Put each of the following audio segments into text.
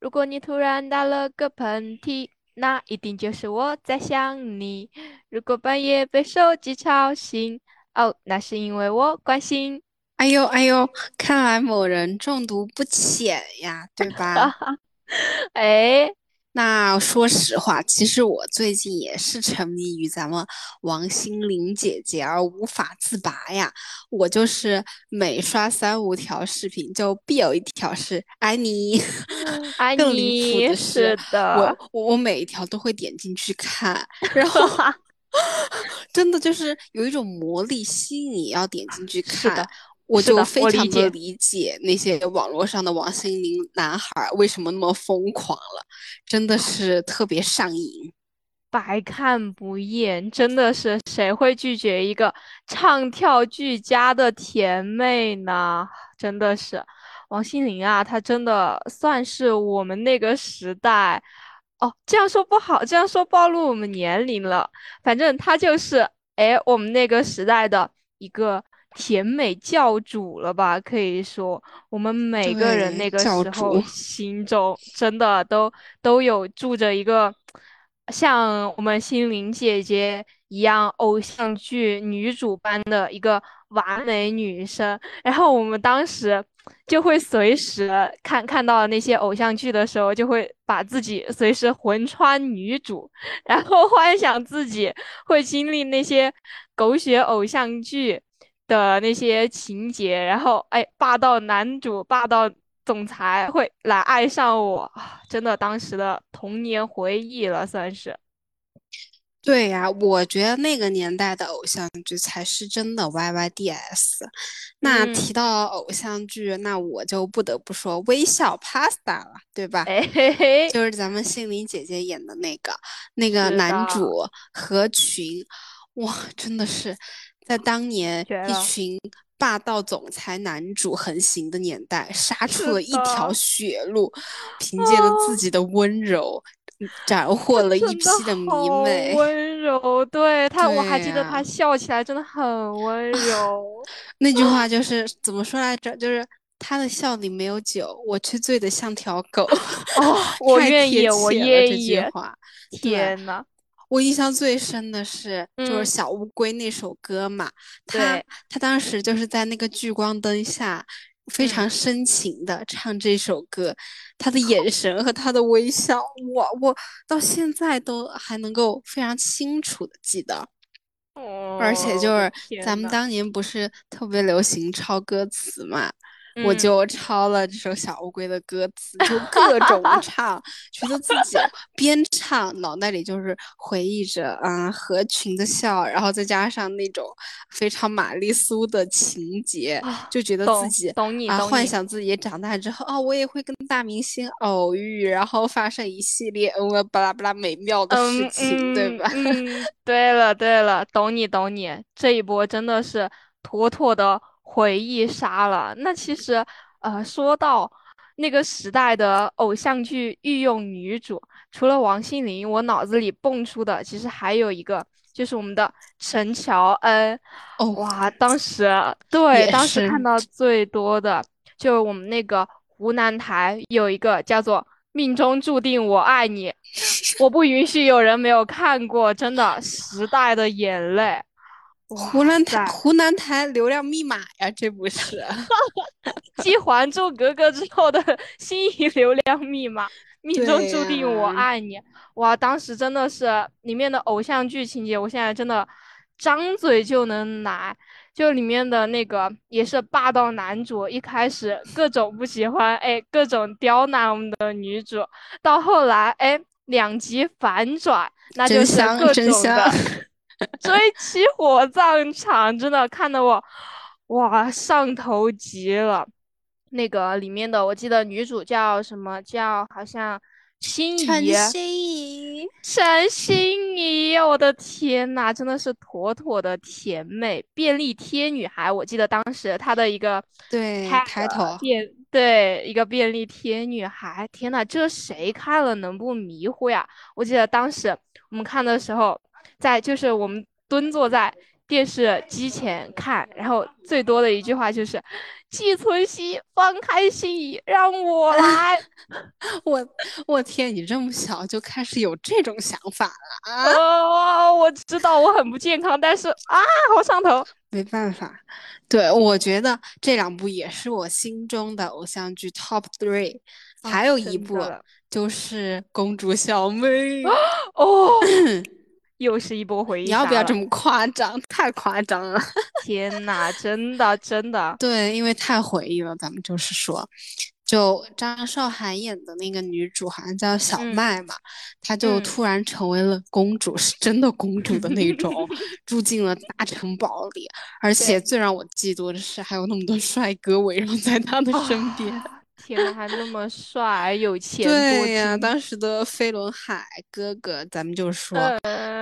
如果你突然打了个喷嚏，那一定就是我在想你。如果半夜被手机吵醒，哦，那是因为我关心。哎呦哎呦，看来某人中毒不浅呀，对吧？哎。那说实话，其实我最近也是沉迷于咱们王心凌姐姐而无法自拔呀。我就是每刷三五条视频，就必有一条是爱你。爱你的是，的，我我每一条都会点进去看，然后 真的就是有一种魔力吸引你要点进去看。是的。我就非常的理解那些网络上的王心凌男孩为什么那么疯狂了，真的是特别上瘾，百看不厌，真的是谁会拒绝一个唱跳俱佳的甜妹呢？真的是王心凌啊，她真的算是我们那个时代哦，这样说不好，这样说暴露我们年龄了。反正她就是哎，我们那个时代的一个。甜美教主了吧？可以说，我们每个人那个时候心中真的都都有住着一个像我们心灵姐姐一样偶像剧女主般的一个完美女生。然后我们当时就会随时看看到那些偶像剧的时候，就会把自己随时魂穿女主，然后幻想自己会经历那些狗血偶像剧。的那些情节，然后哎，霸道男主、霸道总裁会来爱上我，真的当时的童年回忆了，算是。对呀，我觉得那个年代的偶像剧才是真的 YYDS。那提到偶像剧，那我就不得不说《微笑 Pasta》了，对吧？哎嘿嘿，就是咱们心灵姐姐演的那个那个男主何群，哇，真的是。在当年一群霸道总裁男主横行的年代，杀出了一条血路，凭借着自己的温柔，斩获了一批的迷妹。温柔，对他，我还记得他笑起来真的很温柔。那句话就是怎么说来着？就是他的笑里没有酒，我却醉得像条狗。哦，我愿意，我愿意。天呐。我印象最深的是，就是小乌龟那首歌嘛，他他当时就是在那个聚光灯下，非常深情的唱这首歌，他的眼神和他的微笑，我我到现在都还能够非常清楚的记得，而且就是咱们当年不是特别流行抄歌词嘛。我就抄了这首小乌龟的歌词，就各种 唱，觉得自己边唱脑袋里就是回忆着啊合群的笑，然后再加上那种非常玛丽苏的情节，就觉得自己啊幻想自己长大之后啊我也会跟大明星偶遇，然后发生一系列嗯巴拉巴拉美妙的事情，对吧？嗯，对了对了，懂你懂你，这一波真的是妥妥的。回忆杀了。那其实，呃，说到那个时代的偶像剧御用女主，除了王心凌，我脑子里蹦出的其实还有一个，就是我们的陈乔恩。哦，哇，当时对，当时看到最多的就是我们那个湖南台有一个叫做《命中注定我爱你》，我不允许有人没有看过，真的时代的眼泪。湖南台湖南台流量密码呀，这不是 继《还珠格格》之后的新一流量密码，命中注定我爱你。哇，当时真的是里面的偶像剧情节，我现在真的张嘴就能来。就里面的那个也是霸道男主，一开始各种不喜欢，哎，各种刁难我们的女主，到后来，哎，两极反转，那就是各种的。追妻火葬场真的看得我哇上头极了，那个里面的我记得女主叫什么叫好像心仪陈心怡陈心怡，我的天呐，真的是妥妥的甜美便利贴女孩。我记得当时她的一个对抬头便对一个便利贴女孩，天呐，这谁看了能不迷糊呀？我记得当时我们看的时候。在就是我们蹲坐在电视机前看，然后最多的一句话就是“季春熙放开心意，让我来 ”。我我天，你这么小就开始有这种想法了啊？哦，我知道我很不健康，但是啊，好上头。没办法，对我觉得这两部也是我心中的偶像剧 top three，还有一部就是《公主小妹》哦，又是一波回忆。你要不要这么夸张？太夸张了！天哪，真的真的。对，因为太回忆了，咱们就是说。就张韶涵演的那个女主好像叫小麦嘛，她就突然成为了公主，是真的公主的那种，住进了大城堡里，而且最让我嫉妒的是还有那么多帅哥围绕在她的身边。天，还那么帅，有钱。对呀，当时的飞轮海哥哥，咱们就说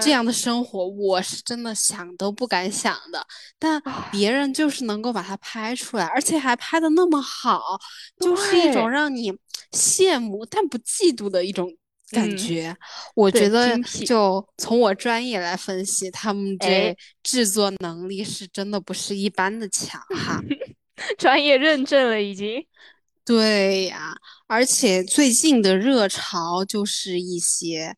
这样的生活，我是真的想都不敢想的。但别人就是能够把它拍出来，而且还拍的那么好，就是一种让你羡慕但不嫉妒的一种感觉。我觉得，就从我专业来分析，他们这制作能力是真的不是一般的强哈。专业认证了，已经。对呀，而且最近的热潮就是一些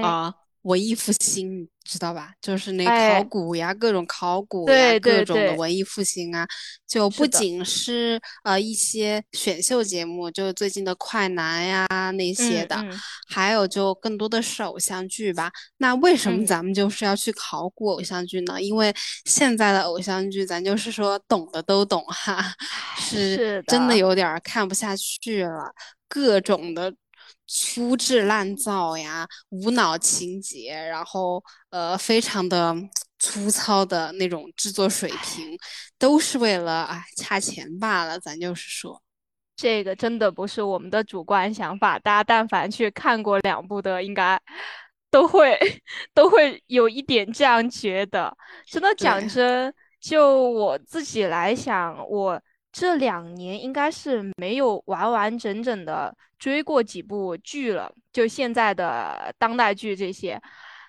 啊文艺复兴。知道吧？就是那考古呀，各种考古呀，各种的文艺复兴啊，就不仅是呃一些选秀节目，就最近的快男呀那些的，还有就更多的是偶像剧吧。那为什么咱们就是要去考古偶像剧呢？因为现在的偶像剧，咱就是说懂的都懂哈，是真的有点看不下去了，各种的。粗制滥造呀，无脑情节，然后呃，非常的粗糙的那种制作水平，都是为了哎差钱罢了。咱就是说，这个真的不是我们的主观想法，大家但凡去看过两部的，应该都会都会有一点这样觉得。真的讲真，就我自己来想，我。这两年应该是没有完完整整的追过几部剧了，就现在的当代剧这些。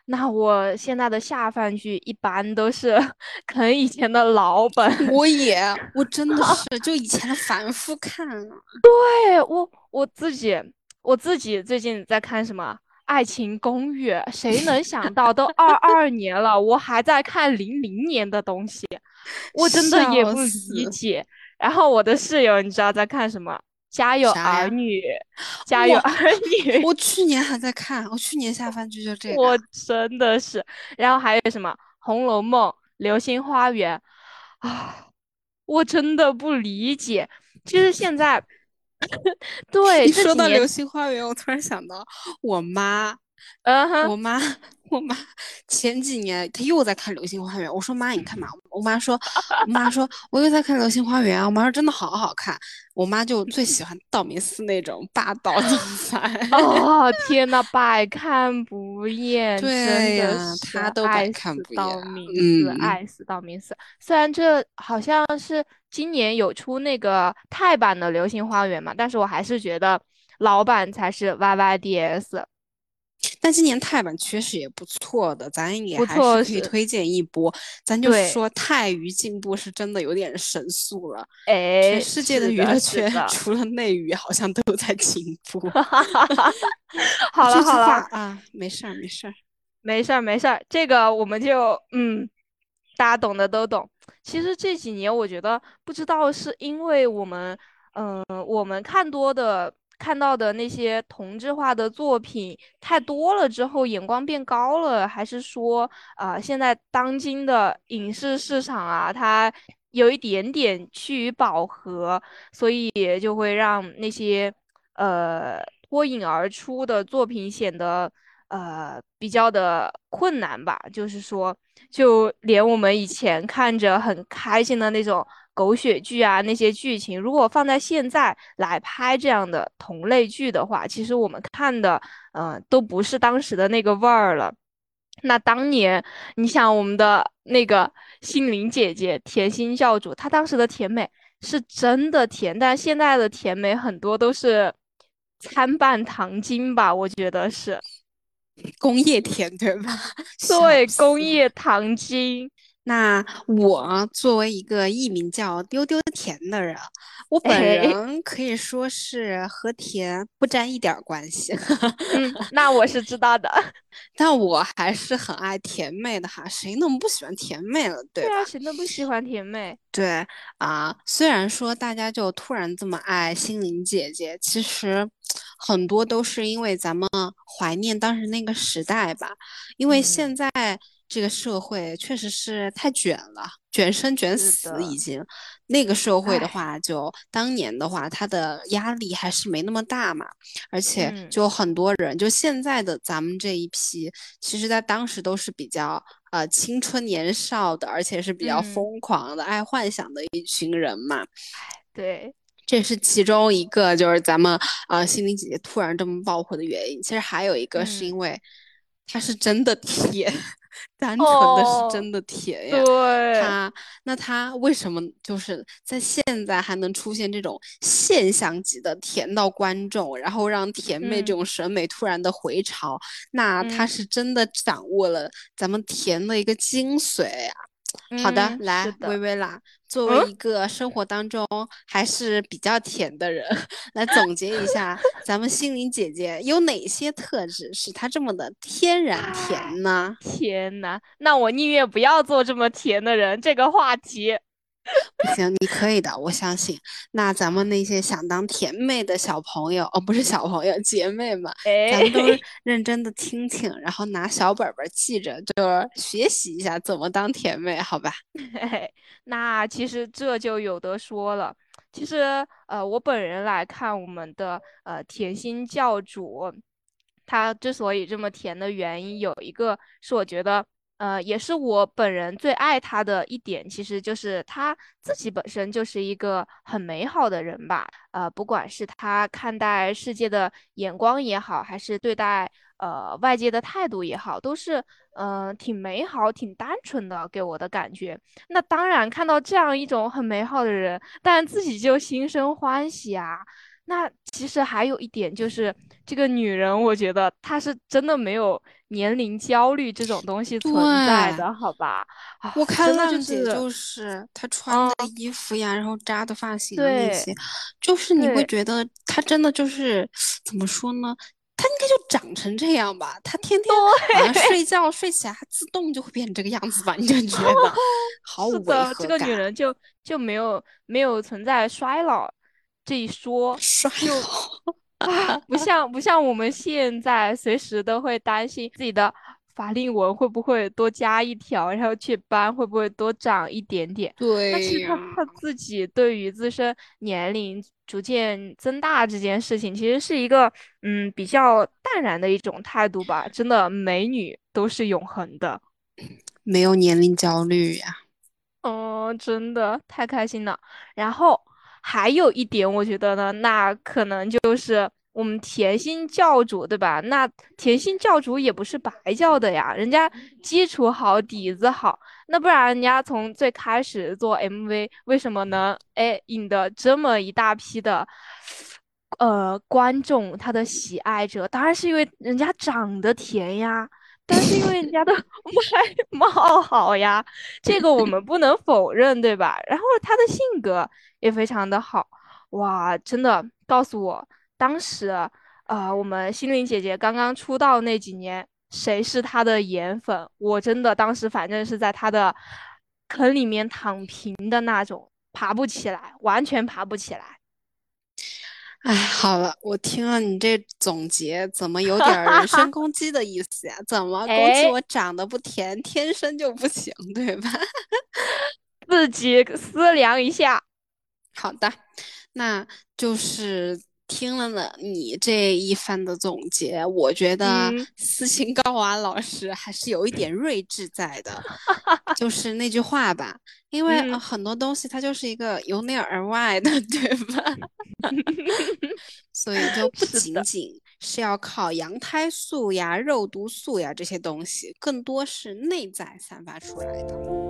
那我现在的下饭剧一般都是 啃以前的老本。我也，我真的是 就以前的反复看。对我我自己，我自己最近在看什么《爱情公寓》？谁能想到都二 二年了，我还在看零零年的东西，我真的也不理解。然后我的室友，你知道在看什么？家有儿女，家有儿女。我去年还在看，我去年下饭剧就这个。我真的是，然后还有什么《红楼梦》《流星花园》啊，我真的不理解。其实现在，对，你说到《流星花园》，我突然想到我妈，嗯哼，我妈。我妈前几年她又在看《流星花园》，我说妈你看嘛，我妈说，我妈说我又在看《流星花园》啊，我妈说真的好好看，我妈就最喜欢道明寺那种霸道总裁。哦天呐，百看不厌，对呀，她都百看不厌。道明寺，爱死道明寺。虽然这好像是今年有出那个泰版的《流星花园》嘛，但是我还是觉得老版才是 Y Y D S。但今年泰版确实也不错的，咱也还是可以推荐一波。咱就说泰娱进步是真的有点神速了，哎，全世界的娱乐圈 除了内娱好像都在进步。好 了好了啊，没事儿没事儿没事儿没事儿，这个我们就嗯，大家懂的都懂。其实这几年我觉得，不知道是因为我们嗯，我们看多的。看到的那些同质化的作品太多了之后，眼光变高了，还是说，啊，现在当今的影视市场啊，它有一点点趋于饱和，所以就会让那些呃脱颖而出的作品显得呃比较的困难吧。就是说，就连我们以前看着很开心的那种。狗血剧啊，那些剧情如果放在现在来拍这样的同类剧的话，其实我们看的，呃，都不是当时的那个味儿了。那当年，你想我们的那个心灵姐姐甜心教主，她当时的甜美是真的甜，但现在的甜美很多都是参半糖精吧？我觉得是 工业甜，对吧？对，工业糖精。那我作为一个艺名叫丢丢甜的人，我本人可以说是和甜不沾一点关系。嗯，那我是知道的，但我还是很爱甜妹的哈，谁能不喜欢甜妹了？对啊，谁能不喜欢甜妹？对啊，虽然说大家就突然这么爱心灵姐姐，其实很多都是因为咱们怀念当时那个时代吧，因为现在。这个社会确实是太卷了，卷生卷死已经。那个社会的话，就当年的话，他的压力还是没那么大嘛。而且就很多人，就现在的咱们这一批，其实在当时都是比较呃青春年少的，而且是比较疯狂的、爱幻想的一群人嘛。对，这是其中一个，就是咱们呃心灵姐姐突然这么爆火的原因。其实还有一个是因为她是真的 甜。单纯的是真的甜呀，对，他那他为什么就是在现在还能出现这种现象级的甜到观众，然后让甜妹这种审美突然的回潮？那他是真的掌握了咱们甜的一个精髓啊。好的，来微微啦，作为一个生活当中还是比较甜的人，来总结一下，咱们心灵姐姐有哪些特质使她这么的天然甜呢？天呐，那我宁愿不要做这么甜的人。这个话题。不行，你可以的，我相信。那咱们那些想当甜妹的小朋友，哦，不是小朋友，姐妹们，咱们都 认真的听听，然后拿小本本记着，就是学习一下怎么当甜妹，好吧？那其实这就有的说了。其实，呃，我本人来看，我们的呃甜心教主，他之所以这么甜的原因，有一个是我觉得。呃，也是我本人最爱他的一点，其实就是他自己本身就是一个很美好的人吧。呃，不管是他看待世界的眼光也好，还是对待呃外界的态度也好，都是嗯挺美好、挺单纯的，给我的感觉。那当然，看到这样一种很美好的人，但自己就心生欢喜啊。那其实还有一点就是，这个女人，我觉得她是真的没有年龄焦虑这种东西存在的，好吧？我看浪姐就是她穿的衣服呀，然后扎的发型那些，就是你会觉得她真的就是怎么说呢？她应该就长成这样吧？她天天晚上睡 觉睡起来，她自动就会变成这个样子吧？你就觉得 毫无违和这个女人就就没有没有存在衰老。这一说就 啊，不像不像我们现在随时都会担心自己的法令纹会不会多加一条，然后雀斑会不会多长一点点。对，但是他他自己对于自身年龄逐渐增大这件事情，其实是一个嗯比较淡然的一种态度吧。真的，美女都是永恒的，没有年龄焦虑呀。哦，真的太开心了。然后。还有一点，我觉得呢，那可能就是我们甜心教主，对吧？那甜心教主也不是白教的呀，人家基础好，底子好，那不然人家从最开始做 MV，为什么能哎引得这么一大批的呃观众，他的喜爱者？当然是因为人家长得甜呀。但是因为人家的 外貌好呀，这个我们不能否认，对吧？然后他的性格也非常的好，哇，真的告诉我，当时啊，我们心灵姐姐刚刚出道那几年，谁是她的颜粉？我真的当时反正是在她的坑里面躺平的那种，爬不起来，完全爬不起来。哎，好了，我听了你这总结，怎么有点人身 攻击的意思呀？怎么攻击我长得不甜，天生就不行，对吧？自己思量一下。好的，那就是。听了呢，你这一番的总结，我觉得斯琴高娃老师还是有一点睿智在的，就是那句话吧，因为很多东西它就是一个由内而外的，对吧？所以就不仅仅是要靠羊胎素呀、肉毒素呀这些东西，更多是内在散发出来的。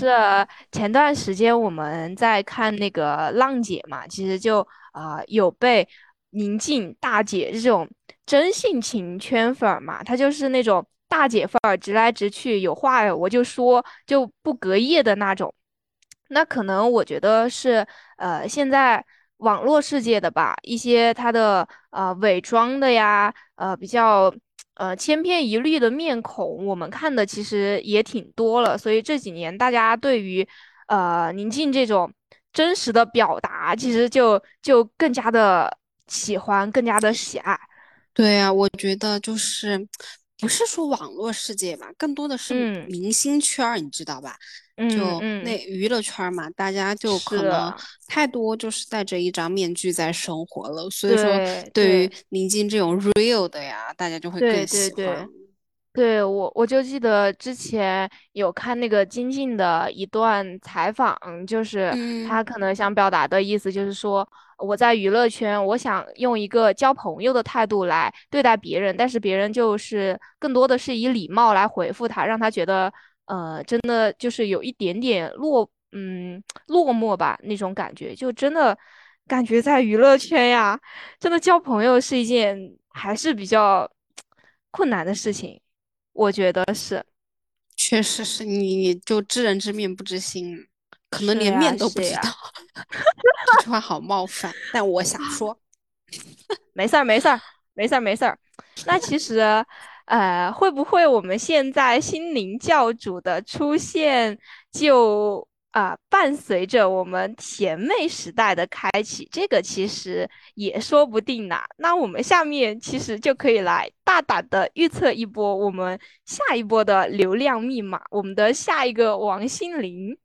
是前段时间我们在看那个浪姐嘛，其实就啊有被宁静大姐这种真性情圈粉嘛，她就是那种大姐范儿，直来直去，有话我就说，就不隔夜的那种。那可能我觉得是呃现在网络世界的吧，一些他的呃伪装的呀，呃比较。呃，千篇一律的面孔，我们看的其实也挺多了，所以这几年大家对于呃宁静这种真实的表达，其实就就更加的喜欢，更加的喜爱。对呀，我觉得就是不是说网络世界吧，更多的是明星圈儿，你知道吧？就那娱乐圈嘛，大家就可能太多就是戴着一张面具在生活了，所以说对于宁静这种 real 的呀，大家就会更喜欢。对我，我就记得之前有看那个金靖的一段采访，就是他可能想表达的意思就是说，我在娱乐圈，我想用一个交朋友的态度来对待别人，但是别人就是更多的是以礼貌来回复他，让他觉得。呃，真的就是有一点点落，嗯，落寞吧那种感觉，就真的感觉在娱乐圈呀，真的交朋友是一件还是比较困难的事情，我觉得是，确实是你就知人知面不知心，可能连面都不知道，这句话好冒犯，但我想说，没事儿没事儿没事儿没事儿，那其实。呃，会不会我们现在心灵教主的出现，就啊伴随着我们甜妹时代的开启？这个其实也说不定呢。那我们下面其实就可以来大胆的预测一波我们下一波的流量密码，我们的下一个王心凌。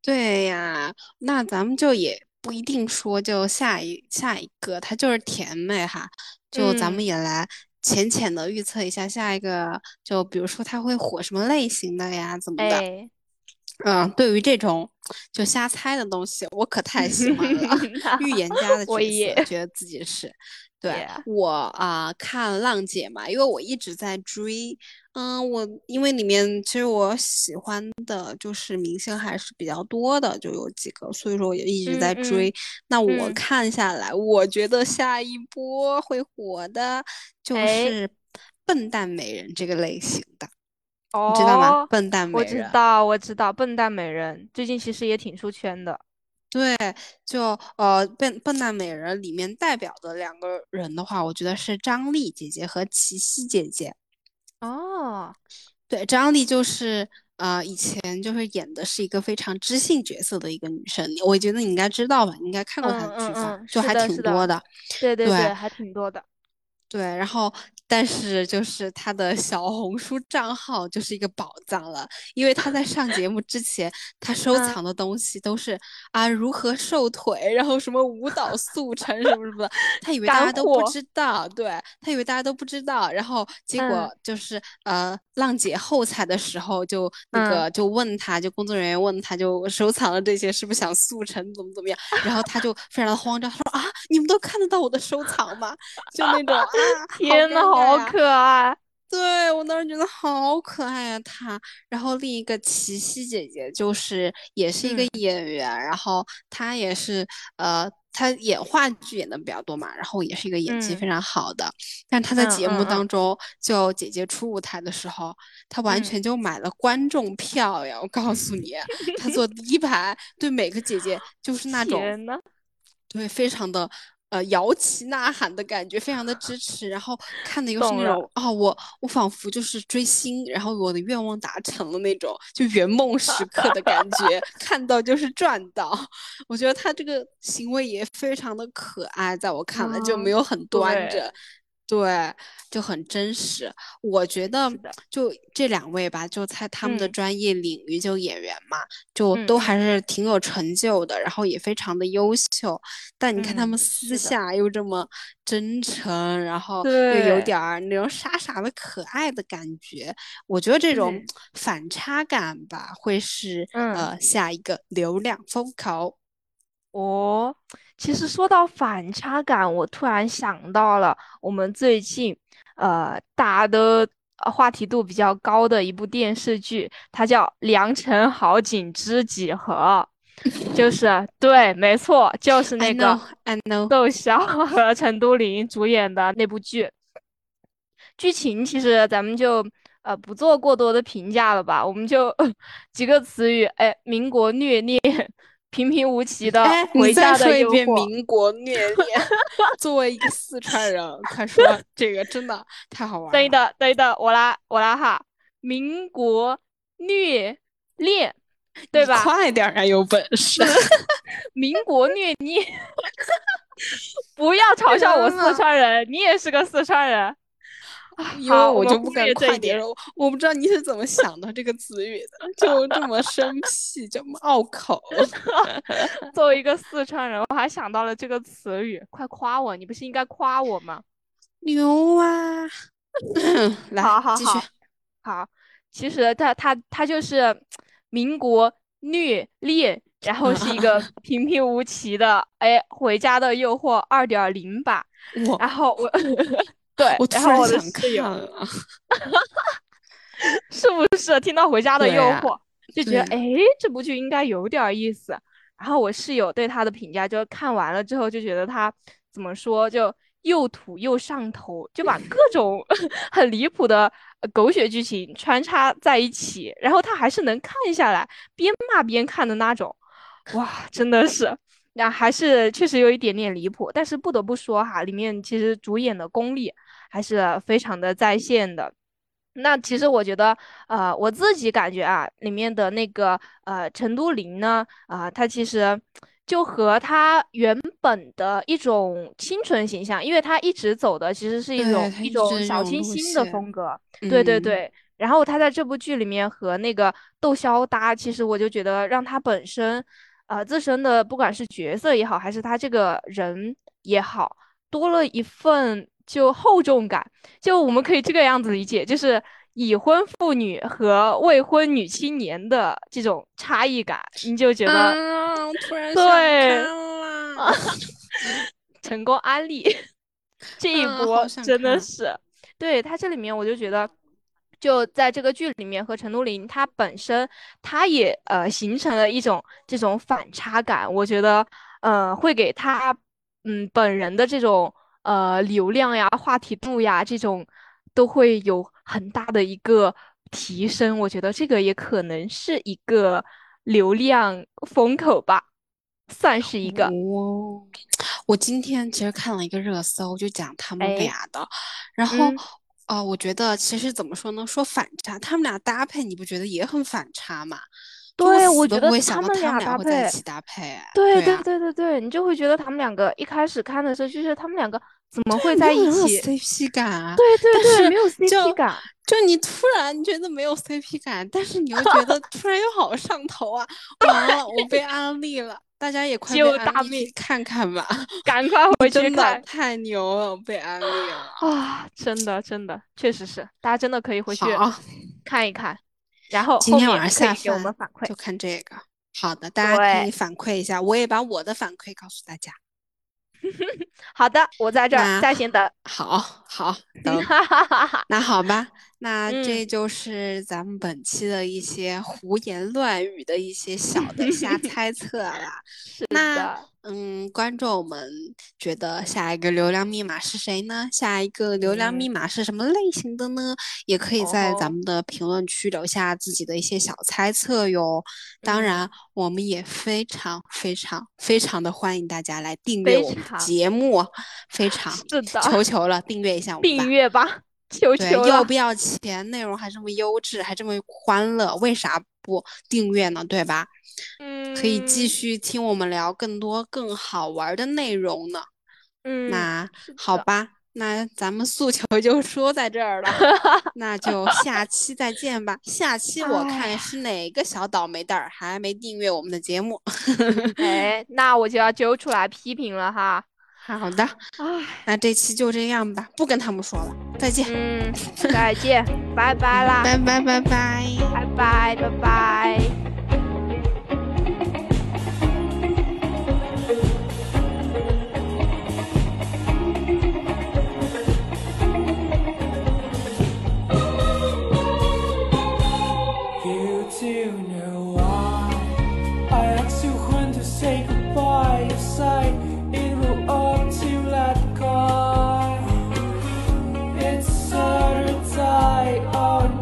对呀，那咱们就也不一定说就下一下一个，她就是甜妹哈，就咱们也来。浅浅的预测一下下一个，就比如说他会火什么类型的呀，怎么的？嗯，对于这种就瞎猜的东西，我可太喜欢了。预言家的 角色，觉得自己是。对我啊，看浪姐嘛，因为我一直在追。嗯，我因为里面其实我喜欢的就是明星还是比较多的，就有几个，所以说我也一直在追。那我看下来，我觉得下一波会火的就是笨蛋美人这个类型的，你知道吗？笨蛋美人，我知道，我知道，笨蛋美人最近其实也挺出圈的。对，就呃，笨笨蛋美人里面代表的两个人的话，我觉得是张丽姐姐和齐溪姐姐。哦，对，张丽就是呃，以前就是演的是一个非常知性角色的一个女生，我觉得你应该知道吧，你应该看过她的剧吧，就还挺多的。对对对，还挺多的。对，然后但是就是他的小红书账号就是一个宝藏了，因为他在上节目之前，他收藏的东西都是啊如何瘦腿，然后什么舞蹈速成什么什么的，他以为大家都不知道，对他以为大家都不知道，然后结果就是呃浪姐后采的时候就那个就问他就工作人员问他就收藏了这些是不是想速成怎么怎么样，然后他就非常的慌张，他说啊你们都看得到我的收藏吗？就那种啊。天呐，好可爱！对我当时觉得好可爱啊，他。然后另一个齐溪姐姐就是也是一个演员，然后她也是呃，她演话剧演的比较多嘛，然后也是一个演技非常好的。但她在节目当中，就姐姐出舞台的时候，她完全就买了观众票呀！我告诉你，她坐第一排，对每个姐姐就是那种，对，非常的。呃，摇旗呐喊的感觉，非常的支持，然后看的又是那种啊，我我仿佛就是追星，然后我的愿望达成了那种，就圆梦时刻的感觉，看到就是赚到。我觉得他这个行为也非常的可爱，在我看来就没有很端着。对，就很真实。我觉得就这两位吧，就在他们的专业领域，就演员嘛，就都还是挺有成就的，然后也非常的优秀。但你看他们私下又这么真诚，然后又有点儿那种傻傻的可爱的感觉。我觉得这种反差感吧，会是呃下一个流量风口。哦。其实说到反差感，我突然想到了我们最近，呃，打的话题度比较高的一部电视剧，它叫《良辰好景知几何 》，就是对，没错，就是那个窦骁和陈都灵主演的那部剧。剧情其实咱们就呃不做过多的评价了吧，我们就 几个词语，哎，民国虐恋。平平无奇的回家的诱惑。民国虐恋，作为一个四川人，快说这个真的太好玩了。对的，对的，我来，我来哈。民国虐恋，对吧？快点啊，有本事。民国虐恋，不要嘲笑我四川人，你也是个四川人。因为我就不敢快点，我不知道你是怎么想到这个词语的，就这么生僻，这么拗口。作为一个四川人，我还想到了这个词语，快夸我！你不是应该夸我吗？牛啊！来，好好好，好。其实他他他就是民国虐恋，然后是一个 平平无奇的，哎，回家的诱惑二点零版。然后我。对，我然后我的室友，是不是听到《回家的诱惑》就觉得哎，这部剧应该有点意思？然后我室友对他的评价，就看完了之后就觉得他怎么说，就又土又上头，就把各种 很离谱的狗血剧情穿插在一起，然后他还是能看下来，边骂边看的那种。哇，真的是。那还是确实有一点点离谱，但是不得不说哈，里面其实主演的功力还是非常的在线的。那其实我觉得，呃，我自己感觉啊，里面的那个呃陈都灵呢，啊，他其实就和他原本的一种清纯形象，因为他一直走的其实是一种一种小清新的风格，对对对。然后他在这部剧里面和那个窦骁搭，其实我就觉得让他本身。呃，自身的不管是角色也好，还是他这个人也好，多了一份就厚重感。就我们可以这个样子理解，就是已婚妇女和未婚女青年的这种差异感，你就觉得啊、突然对，成功安利这一波真的是，对他这里面我就觉得。就在这个剧里面，和陈都灵她本身，她也呃形成了一种这种反差感。我觉得，呃，会给她嗯本人的这种呃流量呀、话题度呀这种，都会有很大的一个提升。我觉得这个也可能是一个流量风口吧，算是一个。我今天其实看了一个热搜，就讲他们俩的，然后。哦，我觉得其实怎么说呢？说反差，他们俩搭配，你不觉得也很反差吗？对，我觉得他们俩搭配，搭配，对对对对对，你就会觉得他们两个一开始看的时候，就是他们两个怎么会在一起？CP 感啊！对对对，没有 CP 感。就你突然觉得没有 CP 感，但是你又觉得突然又好上头啊！完了，我被安利了。大家也快就大妹看看吧，赶快回去看，太牛了，被安利了啊！真的真的，确实是，大家真的可以回去看一看，然后今天晚上下给我们反馈，就看这个。好的，大家可以反馈一下，我也把我的反馈告诉大家。好的，我在这儿在线等。好好，等 那好吧，那这就是咱们本期的一些胡言乱语的一些小的瞎 猜测啦。是的。嗯，观众们觉得下一个流量密码是谁呢？下一个流量密码是什么类型的呢？也可以在咱们的评论区留下自己的一些小猜测哟。当然，我们也非常非常非常的欢迎大家来订阅我们节目，非常求求了，订阅一下我们，订阅吧，求求要不要钱？内容还这么优质，还这么欢乐，为啥不订阅呢？对吧？嗯，可以继续听我们聊更多更好玩的内容呢。嗯，那好吧，那咱们诉求就说在这儿了，那就下期再见吧。下期我看是哪个小倒霉蛋儿还没订阅我们的节目。哎，那我就要揪出来批评了哈。好的，哎，那这期就这样吧，不跟他们说了，再见。嗯，再见，拜拜啦，拜 拜拜拜，拜拜拜拜。Lord.